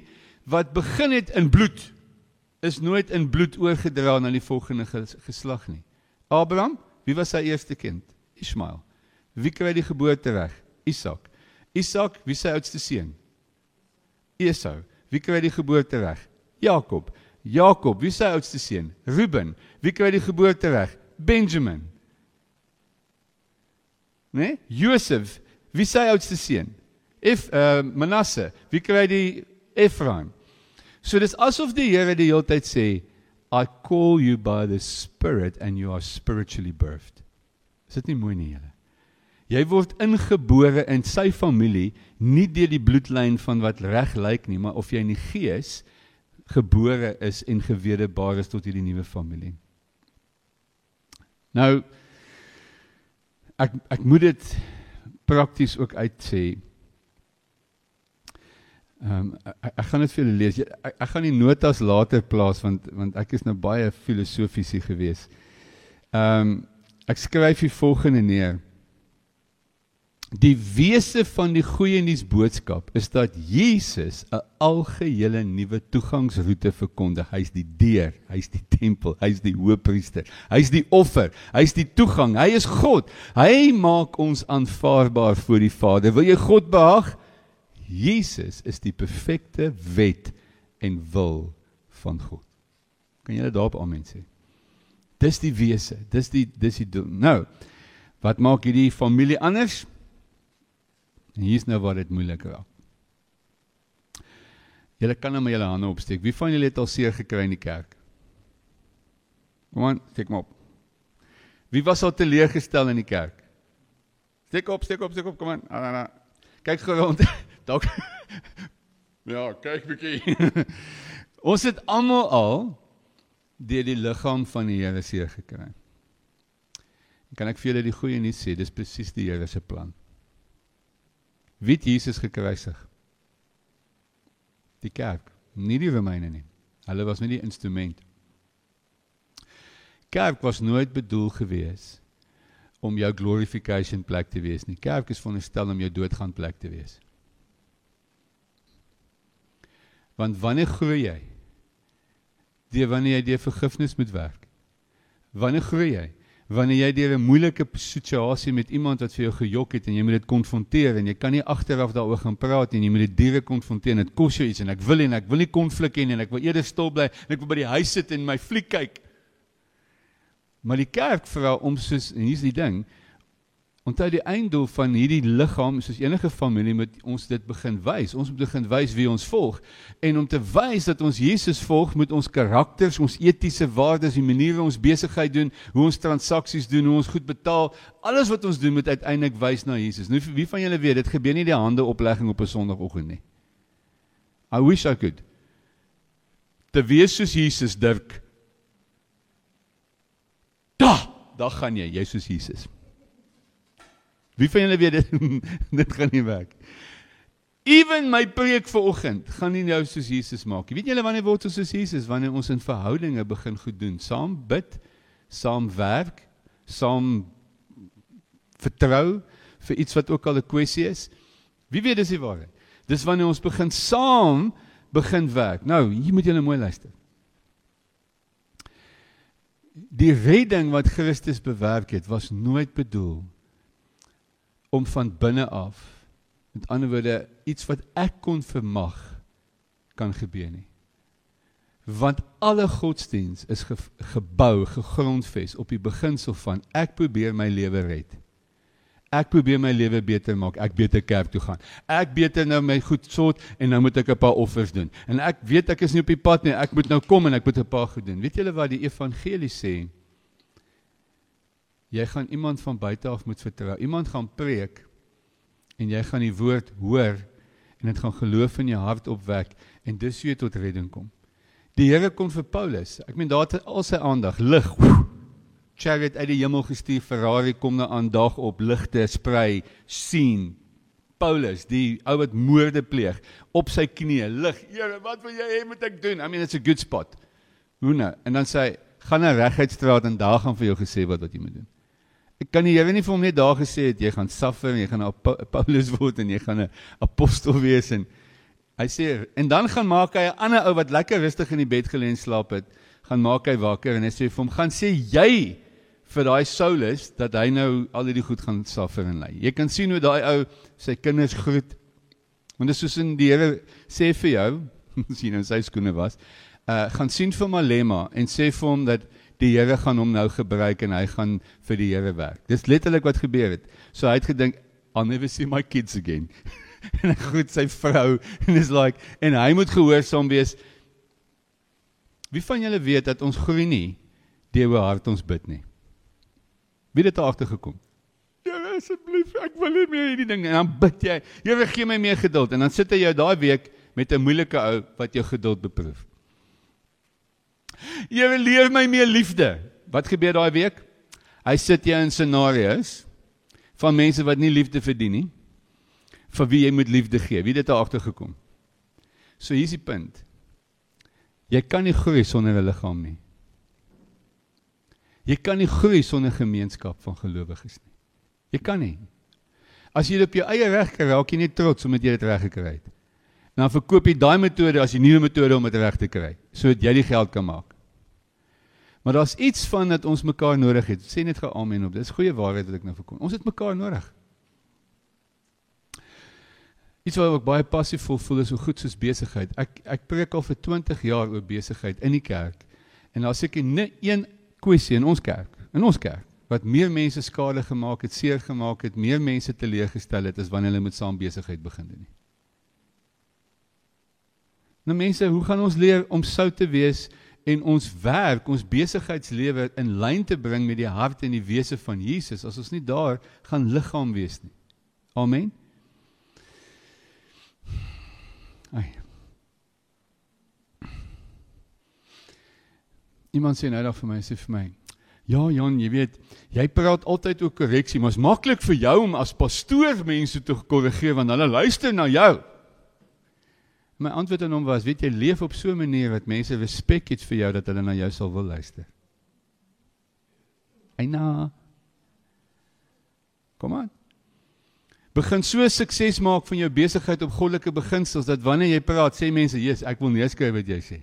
Speaker 1: wat begin het in bloed is nooit in bloed oorgedra na die volgende geslag nie. Abraham, wie was sy eerste kind? Ismael. Wie kry die geboorte reg? Isak. Isak, wie sy oudste seun? Esau. Wie kry die geboorte reg? Jakob. Jakob, wie sy oudste seun? Reuben. Wie kry die geboorte reg? Benjamin. Né? Nee? Josef, wie sy oudste seun? Ef uh, Manasse, wie kry die Ephraim? So dis asof die Here die hele tyd sê, I call you by the spirit and you are spiritually birthed. Is dit nie mooi nie julle? Jy word ingebore in sy familie, nie deur die bloedlyn van wat reg lyk nie, maar of jy in die gees gebore is en gewederbaar is tot hierdie nuwe familie. Nou ek ek moet dit prakties ook uitsê. Ehm um, ek, ek gaan dit vir julle lees. Ek, ek gaan die notas later plaas want want ek is nou baie filosofies hier gewees. Ehm um, ek skryf hier volgende neer. Die wese van die goeie nuus boodskap is dat Jesus 'n algehele nuwe toegangsroete verkondig. Hy's die deur, hy's die tempel, hy's die hoëpriester, hy's die offer, hy's die toegang. Hy is God. Hy maak ons aanvaarbaar voor die Vader. Wil jy God behaag? Jesus is die perfekte wet en wil van God. Kan jy dit daarop amen sê? Dis die wese, dis die dis die. Nou, wat maak hierdie familie anders? En hier's nou waar dit moeilik raak. Julle kan nou maar julle hande opsteek. Wie van julle het al seer gekry in die kerk? Kom aan, steek maar op. Wie was al teleurgestel in die kerk? Steek op, steek op, steek op, kom aan. Ah, ah, ah. Kyk gou rond. Dalk Ja, kyk bietjie. Ons het almal al deur die liggaam van die Here seer gekry. Kan ek vir julle die goeie nuus sê? Dis presies die Here se plan. Wie het Jesus gekruisig? Die kerk, nie die Romeine nie. Hulle was nie die instrument. Kerk was nooit bedoel gewees om jou glorification plek te wees nie. Kerk is veronderstel om jou doodgaan plek te wees. Want wanneer groei jy? Die wanneer jy die vergifnis moet werk. Wanneer groei jy? Wanneer jy deur 'n moeilike situasie met iemand wat vir jou gejok het en jy moet dit konfronteer en jy kan nie agteraf daaroor gaan praat en jy moet dit direk konfronteer en dit kos jou iets en ek wil en ek wil nie konflik hê en ek wil eerder stil bly en ek wil by die huis sit en my fliek kyk. Maar die kerk vra om soos en hier's die ding, Onthou die einddoel van hierdie liggaam soos enige familie moet ons dit begin wys. Ons moet begin wys wie ons volg en om te wys dat ons Jesus volg, moet ons karakters, ons etiese waardes, die maniere ons besigheid doen, hoe ons transaksies doen, hoe ons goed betaal, alles wat ons doen moet uiteindelik wys na Jesus. Nou wie van julle weet dit gebeur nie die hande oplegging op 'n Sondagoggend nie. I wish I could. Te wees soos Jesus Dirk. Da, daar gaan jy, jy soos Jesus. Wie van julle weet dit dit gaan nie werk. Ewen my preek vanoggend gaan nie nou soos Jesus maak nie. Weet julle wanneer word ons soos Jesus? Wanneer ons in verhoudinge begin goed doen, saam bid, saam werk, saam vertrou vir iets wat ook al 'n kwessie is. Wie weet dis die waarheid. Dis wanneer ons begin saam begin werk. Nou, hier moet julle mooi luister. Die redding wat Christus bewerk het, was nooit bedoel om van binne af met ander woorde iets wat ek kon vermag kan gebeur nie. Want alle godsdiens is ge, gebou, gegrondves op die beginsel van ek probeer my lewe red. Ek probeer my lewe beter maak, ek beter kerk toe gaan. Ek beter nou my goed sort en nou moet ek 'n paar offers doen. En ek weet ek is nie op die pad nie, ek moet nou kom en ek moet 'n paar goed doen. Weet julle wat die evangelie sê? Jy gaan iemand van buite af moet vertrou. Iemand gaan preek en jy gaan die woord hoor en dit gaan geloof in jou hart opwek en dis hoe jy tot redding kom. Die Here kom vir Paulus. Ek meen daar het al sy aandag lig. Chariot uit die hemel gestuur, Ferrari kom na aan dag op, ligte sprei, sien. Paulus, die ou wat moorde pleeg, op sy knieë, lig. Here, wat wil jy hê moet ek doen? I mean it's a good spot. Hoe nou? En dan sê hy, gaan na reguitstraat en daar gaan vir jou gesê wat wat jy moet doen. Ek kan die Here nie vir hom net daar gesê het jy gaan suffer en jy gaan 'n Paulus word en jy gaan 'n apostel wees en hy sê en dan gaan maak hy 'n ander ou wat lekker rustig in die bed gelê en slaap het, gaan maak hy wakker en hy sê vir hom gaan sê jy vir daai Saulus dat hy nou al hierdie goed gaan suffer en ly. Jy kan sien hoe daai ou sy kinders groet. Want dit is soos in die Here sê vir jou, sien nou sy skoene was, uh gaan sien vir Malema en sê vir hom dat die Here gaan hom nou gebruik en hy gaan vir die Here werk. Dis letterlik wat gebeur het. So hy het gedink, I'll never see my kids again. en hy groet sy vrou en is like en hy moet gehoorsaam wees. Wie van julle weet dat ons groei nie deur hoe hard ons bid nie? Wie het dit agtergekom? Here asseblief, ek wil nie meer hierdie ding en dan bid jy. Here gee my meer geduld en dan sit jy daai week met 'n moeilike ou wat jou geduld beproef. Here leer my meer liefde. Wat gebeur daai week? Hy sit jy in scenario's van mense wat nie liefde verdien nie. Vir wie jy moet liefde gee. Wie dit agtergekom? So hier's die punt. Jy kan nie groei sonder 'n liggaam nie. Jy kan nie groei sonder gemeenskap van gelowiges nie. Jy kan nie. As jy dit op jou eie reg kry, raak jy nie trots omdat jy dit reg gekry het. Dan verkoop jy daai metode as die nuwe metode om dit reg te kry, sodat jy die geld kan maak. Maar daar's iets van dat ons mekaar nodig het. Sê net gou amen op. Dis goeie waarheid wat ek nou verkom. Ons het mekaar nodig. Iets wat ek baie passief voel, voel is so goed soos besigheid. Ek ek preek al vir 20 jaar oor besigheid in die kerk. En daar's seker net een kwessie in ons kerk, in ons kerk, wat meer mense skade gemaak het, seer gemaak het, meer mense teleeggestel het as wanneer hulle met saam besigheid begin nie. Nou mense, hoe gaan ons leer om sout te wees en ons werk, ons besigheidslewe in lyn te bring met die hart en die wese van Jesus as ons nie daar gaan liggaam wees nie. Amen. Ai. Iemand sê nou dan vir my sê vir my Ja Jan, jy weet, jy praat altyd oor korreksie, maar is maklik vir jou om as pastoor mense te korrigeer want hulle luister na jou. My antwoord aan hom was, weet jy, leef op so 'n manier dat mense respek het vir jou dat hulle na jou sal wil luister. Eina. Kom aan. Begin so sukses maak van jou besigheid op goddelike beginsels dat wanneer jy praat, sê mense, "Jesus, ek wil neerskryf wat jy sê."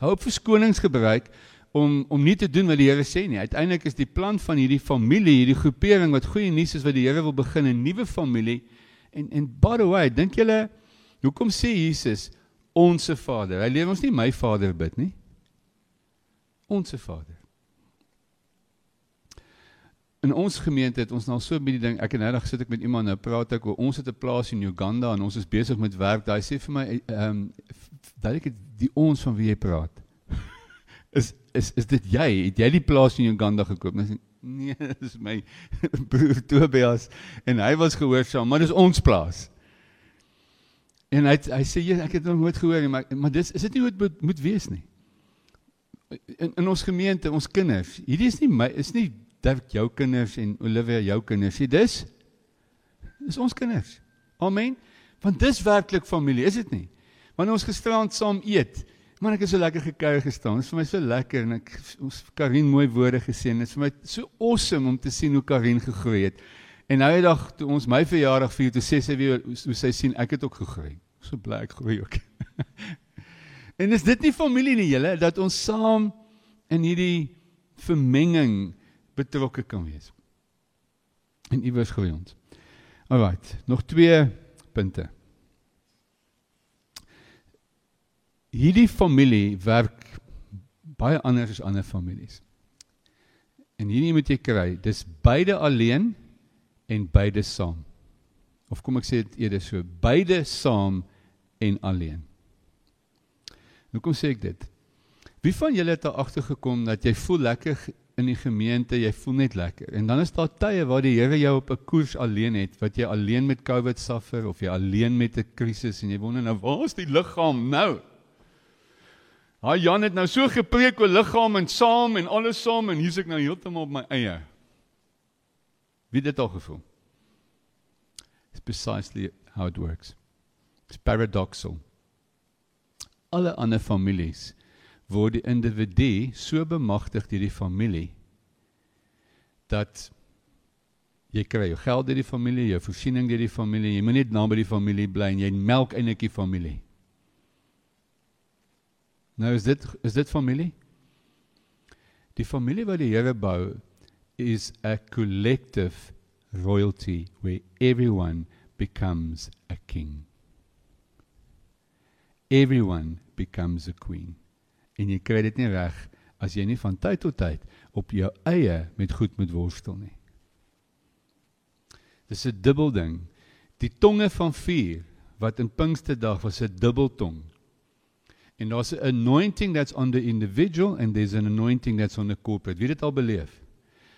Speaker 1: Hou op verskonings gebruik om om nie te doen wat die Here sê nie. Uiteindelik is die plan van hierdie familie, hierdie groepering wat goeie nuus is wat die Here wil begin 'n nuwe familie En en by the way, dink julle hoekom sê Jesus onsse Vader? Hy leer ons nie my Vader bid nie. Onsse Vader. In ons gemeente het ons nou so baie ding. Ek en eendag sit ek met iemand nou praat ek oor ons het 'n plaas in Uganda en ons is besig met werk. Daai sê vir my ehm um, dat ek die ons van wie jy praat. is is is dit jy? Het jy die plaas in Uganda gekoop? Dis Nee, dis my broer Tobias en hy was gehoorsaam, maar dis ons plaas. En hy hy sê ek het nog nooit gehoor nie, maar maar dis is dit nie hoe dit moet wees nie. In in ons gemeente, ons kinders, hierdie is nie my is nie Dirk jou kinders en Olivia jou kinders nie. Dis is ons kinders. Amen. Want dis werklik familie, is dit nie? Wanneer ons gisterand saam eet, Man ek het so lekker gekuier gestaan. Dit is vir my so lekker en ek ons Karin mooi woorde gesê en dit is vir my so awesome om te sien hoe Karin gegroei het. En nou die dag toe ons my verjaardag vier, toe sê sy weer hoe sy sien ek het ook gegroei. So bly ek groei ook. en is dit nie familie nie julle dat ons saam in hierdie vermenging betrokke kan wees. En iewers groei ons. Alrite, nog twee punte. Hierdie familie werk baie anders as ander families. En hierdie moet jy kry, dis beide alleen en beide saam. Of kom ek sê dit eerder so, beide saam en alleen. Hoekom sê ek dit? Wie van julle het daar agtergekom dat jy voel lekker in die gemeente, jy voel net lekker. En dan is daar tye waar die Here jou op 'n koers alleen het, wat jy alleen met COVID suffer of jy alleen met 'n krisis en jy wonder nou, waar is die liggaam nou? Haai Jan het nou so gepreek oor liggaam en saam en alles saam en hier's ek nou heeltemal op my eie. Wie het dit al gevoel? It's precisely how it works. It's paradoxal. Alle ander families word die individu so bemagtig deur die familie dat jy kry jou geld deur die familie, jou voorsiening deur die familie, jy moet net naby die familie bly en jy melk eintlik die familie. Nou is dit is dit familie? Die familie wat die Here bou is a collective royalty where everyone becomes a king. Everyone becomes a queen. En jy kry dit nie reg as jy nie van tyd tot tyd op jou eie met goed moet worstel nie. Dis 'n dubbel ding. Die tonge van vuur wat in Pinksterdag was 'n dubbeltong. En daar's 'n anointing that's on the individual and there's an anointing that's on the corporate. Wie het dit al beleef?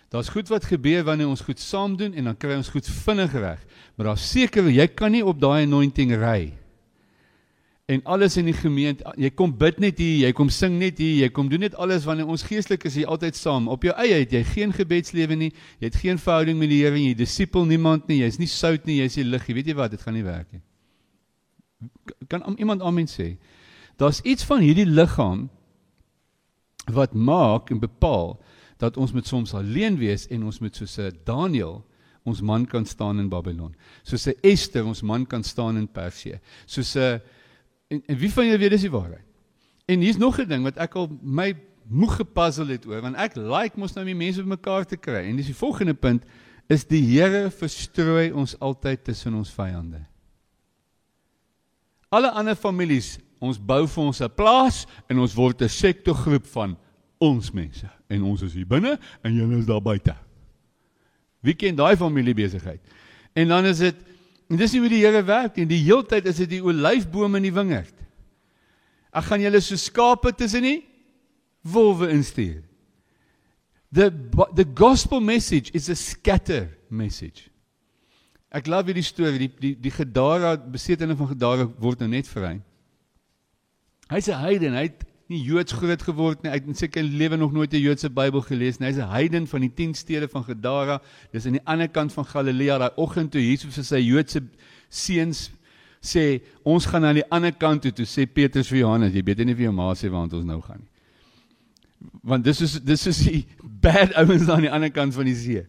Speaker 1: Daar's goed wat gebeur wanneer ons goed saam doen en dan kry ons goed vinnig reg. Maar daar's seker jy kan nie op daai anointing ry nie en alles in die gemeente jy kom bid net hier jy kom sing net hier jy kom doen net alles wanneer ons geestelik is jy altyd saam op jou eie het jy geen gebedslewe nie jy het geen verhouding met die Here jy disipel niemand nie jy's nie sout nie jy's die lig jy weet jy wat dit gaan nie werk nie kan iemand amen sê daar's iets van hierdie liggaam wat maak en bepaal dat ons met soms alleen wees en ons met soos 'n Daniël ons man kan staan in Babylon soos 'n Ester ons man kan staan in Persië soos 'n En, en wie van julle weet dis die waarheid? En hier's nog 'n ding wat ek al my moeg gepuzzle het oor, want ek like mos nou die mense bymekaar te kry. En dis die volgende punt is die Here verstrooi ons altyd tussen ons vyande. Alle ander families, ons bou vir ons 'n plaas en ons word 'n sektorgroep van ons mense en ons is hier binne en julle is daar buite. Wie ken daai familie besigheid? En dan is dit En dis nie hoe die Here werk nie. Die heeltyd is dit die olyfboom in die wingerd. Ek gaan julle so skape tussen die wolwe instuur. The the gospel message is a scatter message. Ek love hierdie storie, die die die Gedara besetene van Gedara word nou net verrein. Hy's 'n heiden, hy het nie Joods groot geword nie. Hy het in sy lewe nog nooit 'n Joodse Bybel gelees nie. Hy's 'n heiden van die 10 stede van Gadara. Dis aan die ander kant van Galilea. Daai oggend toe Jesus vir sy Joodse seuns sê, "Ons gaan na die ander kant toe." Toe sê Petrus vir Johannes, "Jy weet nie vir jou ma sê waar ons nou gaan nie." Want dis is dis is die bad ouens aan die ander kant van die see.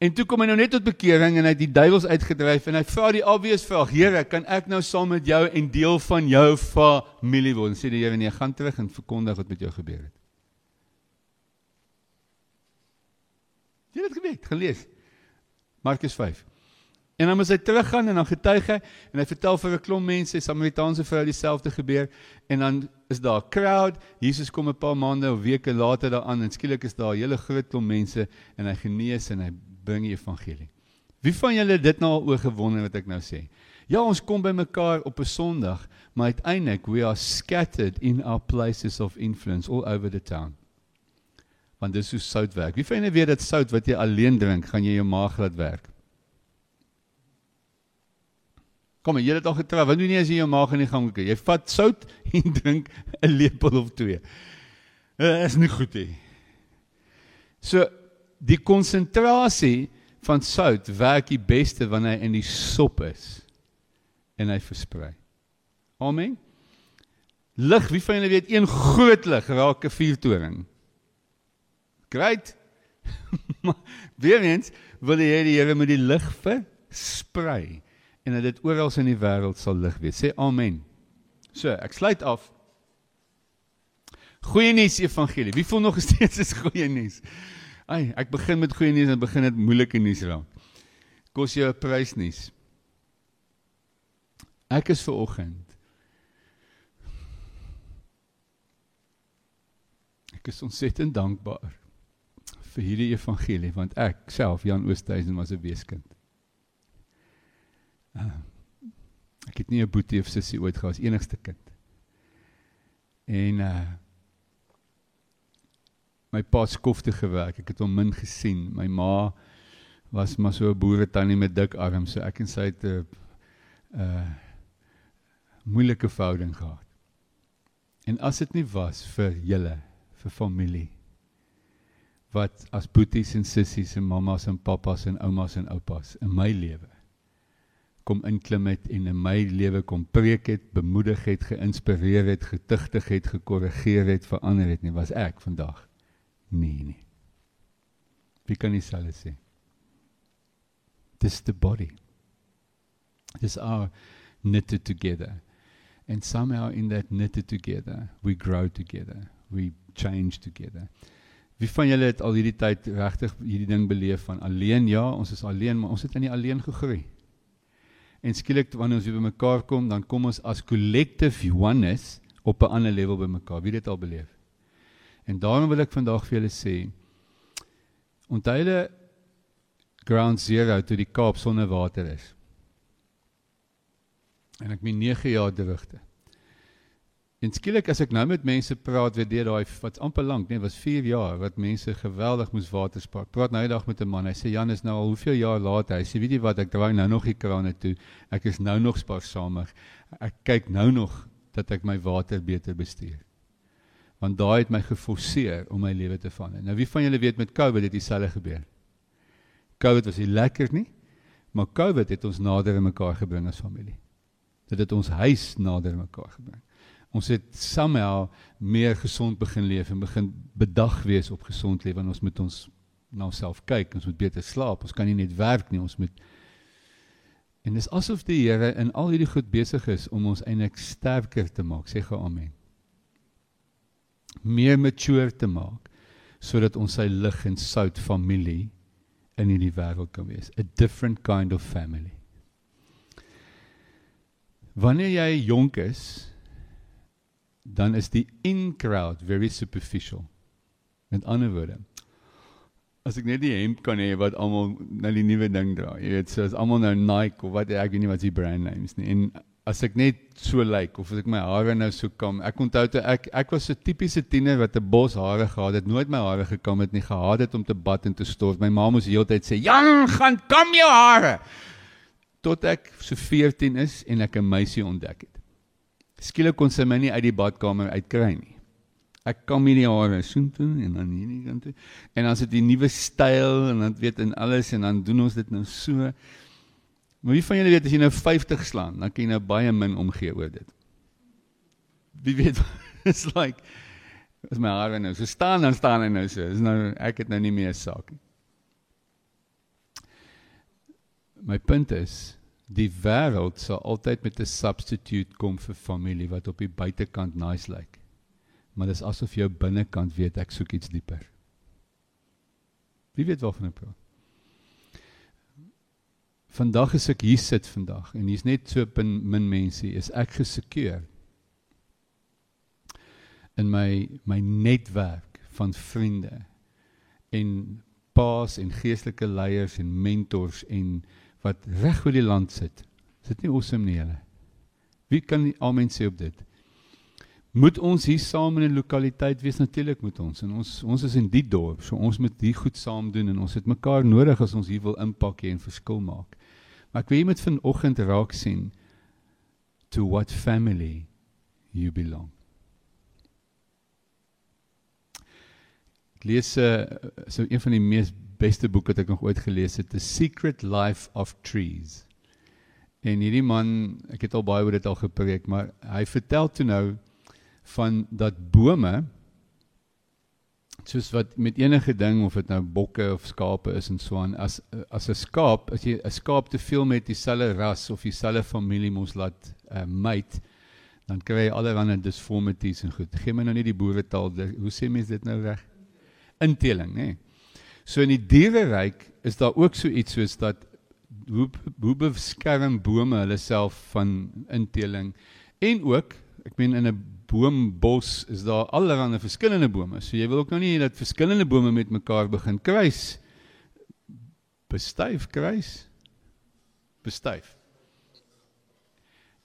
Speaker 1: En toe kom hy nou net tot bekering en hy het die duiwels uitgedryf en hy vra die obvious vraag: Here, kan ek nou saam met jou en deel van jou familie word? Sê die Here: Nee, gaan terug en verkondig wat met jou gebeur het. Jy het dit geweet, gelees. Markus 5. En dan moet hy teruggaan en dan getuig hy en hy vertel vir 'n klomp mense, Samaritaanse vrou dieselfde gebeur en dan is daar 'n crowd. Jesus kom 'n paar maande of weke later daaraan en skielik is daar 'n hele groot klomp mense en hy genees en hy bring die evangelie. Wie van julle dit nou al oor gewonder wat ek nou sê? Ja, ons kom by mekaar op 'n Sondag, maar uiteindelik we are scattered in our places of influence all over the town. Want dis hoe sout werk. Wie van julle weet dat sout wat jy alleen drink, gaan jy jou maag laat werk? Kom, jy het al getrou. Wat doen jy as jy jou maag in die gang kry? Jy vat sout en drink 'n lepel of twee. Dit is nie goed nie. So die konsentrasie van sout werk die beste wanneer hy in die sop is en hy versprei. Amen. Lig, wie van julle weet een groot lig raak 'n vuurtoring? Great. Weer eens wil die Here die Here met die lig versprei en dat dit oral in die wêreld sal lig wees. Sê amen. So, ek sluit af. Goeie nuus evangelie. Wie voel nog steeds is goeie nuus? Ai, ek begin met goeie nuus en begin dit moeilike nuus raak. Kos jou 'n prys nuus. Ek is ver oggend. Ek is ontsettend dankbaar vir hierdie evangelie want ek self Jan Oosthuizen was 'n weeskind. Uh, ek het nie 'n boetie of sussie ooit gehad as enigste kind. En uh my pa skofte gewerk. Ek het hom min gesien. My ma was maar so 'n boere tannie met dik arms, so ek en sy het 'n uh moeilike verhouding gehad. En as dit nie was vir julle, vir familie wat as boeties en sissies en mammas en pappas en oumas en oupas in my lewe kom inklim het en in my lewe kom preek het, bemoedig het, geïnspireer het, getuigtig het, gekorrigeer het, verander het nie, was ek vandag. Nee nee. Wie kan nie selfs sê? Dis the body. Dis our knitted together. And somehow in that knitted together, we grow together. We change together. Wie van julle het al hierdie tyd regtig hierdie ding beleef van alleen? Ja, ons is alleen, maar ons het in die alleen gegroei. En skielik wanneer ons weer bymekaar kom, dan kom ons as collective oneness op 'n ander level bymekaar. Wie het dit al beleef? En daarom wil ek vandag vir julle sê, onthou julle ground zero toe die Kaap sonder water is. En ek meen 9 jaar terugte. En skielik as ek nou met mense praat weet jy daai wat amper lank, nee, was 4 jaar wat mense geweldig moes water spaar. Praat nou eendag met 'n man. Hy sê Jan is nou al hoeveel jaar later. Hy sê weet jy wat ek draai nou nog die krane toe. Ek is nou nog spaarsamer. Ek kyk nou nog dat ek my water beter bestuur. Want daai het my geforseer om my lewe te verander. Nou wie van julle weet met COVID het dieselfde gebeur? COVID was nie lekker nie, maar COVID het ons nader aan mekaar gebring as familie. Dit het ons huis nader aan mekaar gebring. Ons het somehow meer gesond begin leef en begin bedag wees op gesond lewe en ons moet ons na onsself kyk, ons moet beter slaap, ons kan nie net werk nie, ons moet En dis asof die Here in al hierdie goed besig is om ons eintlik sterker te maak, sê gou amen. Meer mature te maak sodat ons sy lig en sout familie in hierdie wêreld kan wees. A different kind of family. Wanneer jy jonk is, dan is die in crowd very superficial. Met ander woorde, as ek net die hemp kan hê wat almal nou die nuwe ding dra. Jy weet, so as almal nou Nike of wat ek weet nie wat die brand names nie. En as ek net so lyk like, of as ek my hare nou so kam. Ek onthou toe ek ek was so tipiese tiener wat 'n bos hare gehad het, nooit my hare gekam het nie, gehad het om te bad en te stort. My ma moes heeltyd sê, "Jan, gaan kam jou hare." Tot ek so 14 is en ek 'n meisie ontdek het. Skielik kon sy my nie uit die badkamer uitkry nie. Ek kam hierdie hare so toe en dan hierdie kant toe. En dan sit die nuwe styl en dan weet en alles en dan doen ons dit nou so. Maar wie van julle weet as jy nou 50 slaan, dan kan jy nou baie min omgee oor dit. Wie weet, it's like as my hare nou so staan dan staan hy nou so. Is nou ek het nou nie meer saak nie. My punt is die wêreld sal altyd met 'n substitute kom vir familie wat op die buitekant nice lyk. Like. Maar dis asof jou binnekant weet ek soek iets dieper. Wie weet waarvan ek praat? Vandag as ek hier sit vandag en hier's net so min mense, is ek gesekuur in my my netwerk van vriende en paas en geestelike leiers en mentors en wat reg oor die land sit. Is dit nie awesome nie julle? Wie kan amen sê op dit? Moet ons hier saam in 'n lokaliteit wees natuurlik moet ons en ons ons is in die dorp so ons moet hier goed saam doen en ons het mekaar nodig as ons hier wil impak hê en verskil maak. Maar ek wil jy moet vanoggend raak sien to what family you belong. Ek lees uh, so een van die mees beste boeke wat ek nog ooit gelees het, The Secret Life of Trees. En hierdie man, ek het al baie oor dit al gepreek, maar hy vertel toe nou van dat bome soos wat met enige ding of dit nou bokke of skape is en so aan as as 'n skaap as jy 'n skaap te veel met dieselfde ras of dieselfde familie mos laat uh, mate dan kry jy allerlei disformities en goed. Geen my nou nie die boeretaal hoe sê mense dit nou reg? Inteling, nê. Nee. So in die diereryk is daar ook so iets soos dat hoe hoe beskerm bome hulle self van inteling en ook ek meen in 'n boombos is daar allerlei verskillende bome. So jy wil ook nou nie dat verskillende bome met mekaar begin kruis. Bestuif kruis. Bestuif.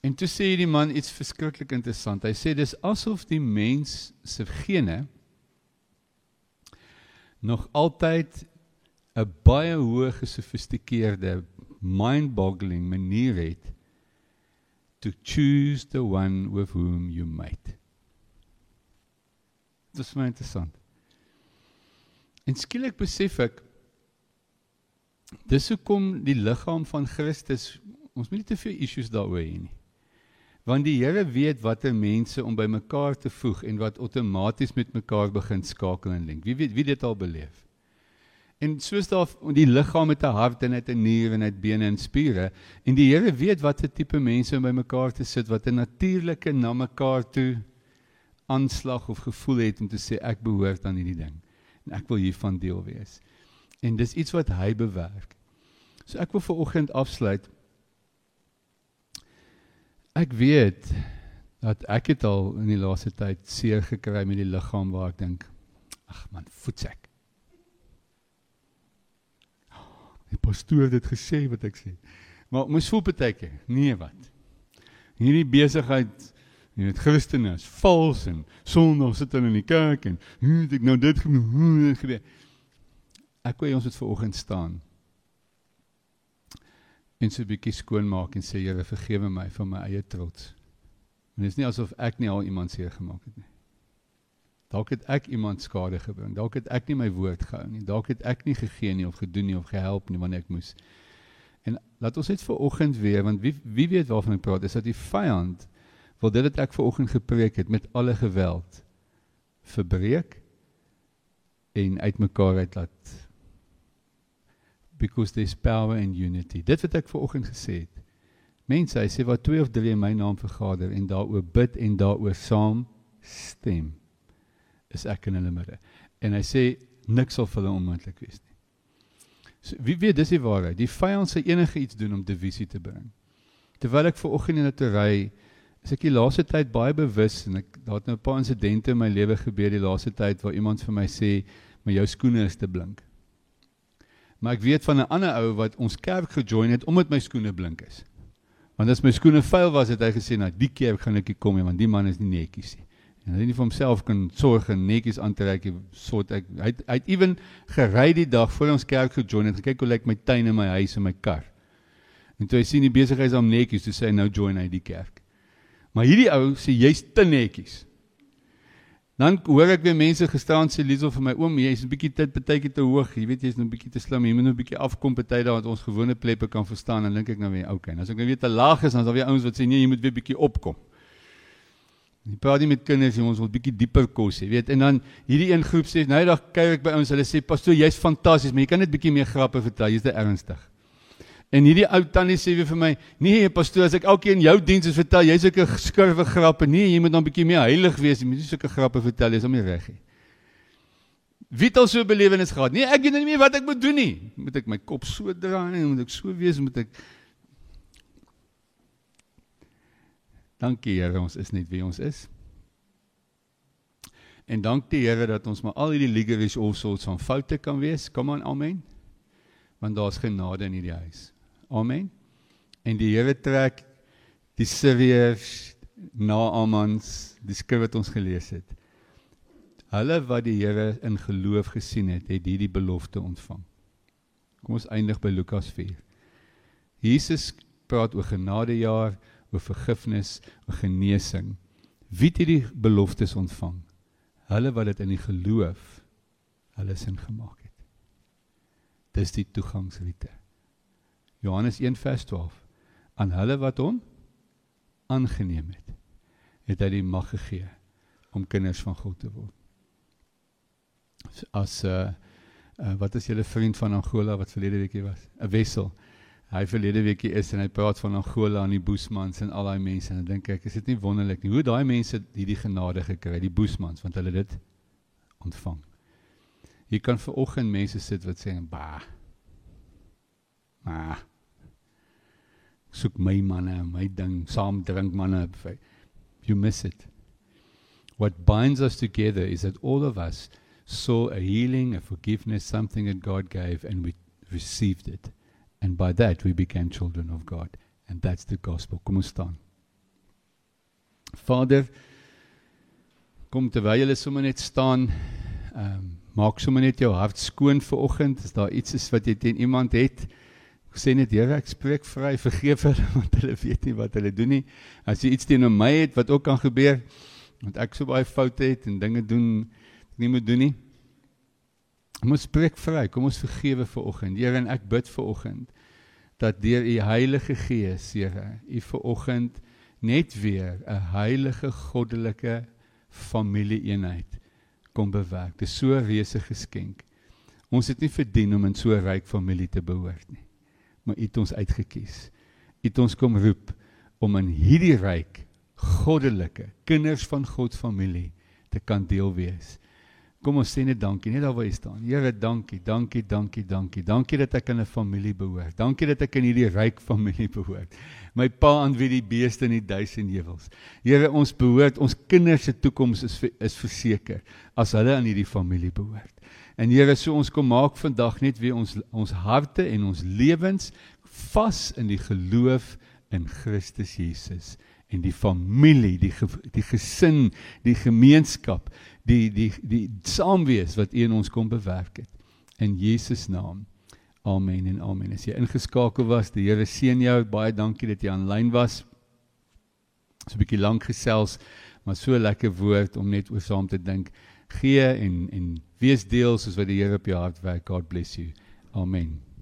Speaker 1: En toe sê die man iets verskriklik interessant. Hy sê dis asof die mens se gene nog altyd 'n baie hoë gesofistikeerde mind-boggling manier het to choose the one with whom you mate. Dit is my interessant. En skielik besef ek dis hoekom die liggaam van Christus ons moet nie te veel issues daaroor hê nie. Want die Here weet watter mense om by mekaar te voeg en wat outomaties met mekaar begin skakel en link. Wie weet wie dit al beleef. En soos daar die liggaam met 'n hart en het 'n nier en het bene en spiere en die Here weet watter tipe mense om by mekaar te sit wat 'n natuurlike na mekaar toe aanslag of gevoel het om te sê ek behoort aan hierdie ding en ek wil hiervan deel wees. En dis iets wat hy bewerk. So ek wil vir oggend afsluit. Ek weet dat ek het al in die laaste tyd seer gekry met die liggaam waar ek dink ag man, voetsek. Die pastoor het dit gesê wat ek sê. Maar moes voel partyke, nee wat. Hierdie besigheid Jy weet Christene is vals en sondag sit hulle in die kerk en hoe het ek nou dit gebeur? Ek wil ons dit ver oggend staan. En so 'n bietjie skoon maak en sê Here vergewe my van my eie trots. En dit is nie asof ek nie al iemand seer gemaak het nie. Dalk het ek iemand skade gebring. Dalk het ek nie my woord gehou nie. Dalk het ek nie gegee nie of gedoen nie of gehelp nie wanneer ek moes. En laat ons net vir oggend weer want wie wie weet waarvan ek praat is dat die vyand wil dit wat ek ver oggend gepreek het met alle geweld verbreek en uitmekaar uit laat because there's power in unity. Dit wat ek ver oggend gesê het. Mense, hy sê wat twee of drie in my naam vergader en daaroor bid en daaroor saam stem is ek in hulle midde. En hy sê niks sal vir hulle onmoontlik wees nie. So wie weet dis die waarheid. Die vyand sê enige iets doen om divisie te bring. Terwyl ek ver oggend in 'n terrein is ek die laaste tyd baie bewus en ek daar het nou 'n paar insidente in my lewe gebeur die laaste tyd waar iemand vir my sê maar jou skoene is te blink. Maar ek weet van 'n ander ou wat ons kerk gejoin het omdat my skoene blink is. Want as my skoene vuil was het hy gesê nou die keer gaan ek nie kom nie want die man is nie netjies nie. En hy het nie vir homself kan sorg en netjies aantrek soort ek hy het, hy het ewen gery die dag voor ons kerk gejoin het gekyk hoe lyk my tuin en my huis en my kar. En toe hy sien die besigheid is om netjies toe sê hy nou join hy die kerk. Maar hierdie ou sê jy's te netjies. Dan hoor ek weer mense gestaan sê Liesel vir my oom, jy's 'n bietjie te partytjie te hoog. Jy weet jy's nou bietjie te slim. Jy moet nou 'n bietjie afkom party daar wat ons gewone pleppe kan verstaan. Dan dink ek nou weer, okay. As ek nou weer te laag is, dan is daar weer ouens wat sê nee, jy moet weer bietjie opkom. Jy praat nie met kinders, jy ons wil bietjie dieper kos, jy weet. En dan hierdie een groep sê, nou dag kyk ek by ons, hulle sê pastoor, jy's fantasties, maar jy kan net bietjie meer grappe vertel. Jy's te ernstig. En hierdie ou tannie sê weer vir my, nee pastoor, as ek elkeen jou diens is vertel, jy's sulke skurwe grappe. Nee, jy moet nog 'n bietjie meer heilig wees. Jy moet nie sulke grappe vertel nie, is hom nie reg nie. Wie het al so 'n belewenis gehad? Nee, ek weet nie meer wat ek moet doen nie. Moet ek my kop so draai moet ek so wees, moet ek Dankie Here, ons is net wie ons is. En dank die Here dat ons maar al hierdie all sorts van foute kan wees. Kom aan, amen. Want daar's genade in hierdie huis. Amen. En die Here trek die Siriërs na Amans, die skrif wat ons gelees het. Hulle wat die Here in geloof gesien het, het hierdie belofte ontvang. Kom ons eindig by Lukas 4. Jesus praat oor genadejaar, oor vergifnis, oor genesing. Wie het hierdie beloftes ontvang? Hulle wat dit in die geloof hulle sin gemaak het. Dis die toegangsriete. Johannes 1 vers 12 aan hulle wat hom aangeneem het het hy die mag gegee om kinders van God te word. As 'n uh, eh, uh, eh, wat is julle vriend van Angola wat verlede weekie was? 'n Wessel. Hy verlede weekie is en hy praat van Angola en die Boesmans en al daai mense en dan dink ek is dit nie wonderlik nie hoe daai mense hierdie genade gekry die Boesmans want hulle dit ontvang. Jy kan ver oggend mense sit wat sê, "Bah." Ah soek my manne, my ding, saam drink manne. You miss it. What binds us together is that all of us saw a healing, a forgiveness, something that God gave, and we received it. And by that, we became children of God. And that's the gospel. Kom ons staan. Vader, kom terwyl julle sommer net staan, ehm um, maak sommer net jou hart skoon vir oggend. As daar iets is wat jy teen iemand het, sê net Here, ek spreek vry, vergeef hulle want hulle weet nie wat hulle doen nie. As jy iets teenoor my het wat ook kan gebeur, want ek so baie foute het en dinge doen ek nie moet doen nie. Kom ons spreek vry, kom ons vergewe vir oggend. Here, en ek bid vir oggend dat deur u Heilige Gees, Here, u vir oggend net weer 'n heilige goddelike familieeenheid kom bewerk. Dis so 'n reuse geskenk. Ons het nie verdien om in so 'n ryk familie te behoort nie. Maar U het ons uitgekies. U het ons kom roep om in hierdie ryk goddelike kinders van God familie te kan deel wees. Kom ons sê net dankie, net daar waar jy staan. Here, dankie, dankie, dankie, dankie. Dankie dat ek in 'n familie behoort. Dankie dat ek in hierdie ryk familie behoort. My pa aan wie die beeste in die duisend heuwels. Here, ons behoort, ons kinders se toekoms is is verseker as hulle aan hierdie familie behoort. En Here, so ons kom maak vandag net weer ons ons harte en ons lewens vas in die geloof in Christus Jesus en die familie, die die gesin, die gemeenskap die die die saamwees wat U in ons kom bewerk het. In Jesus naam. Amen en amen. As jy ingeskakel was, die Here seën jou. Baie dankie dat jy aanlyn was. So 'n bietjie lank gesels, maar so lekker woord om net oor saam te dink. Gee en en wees deel soos wat die Here op jou hart werk. God bless you. Amen.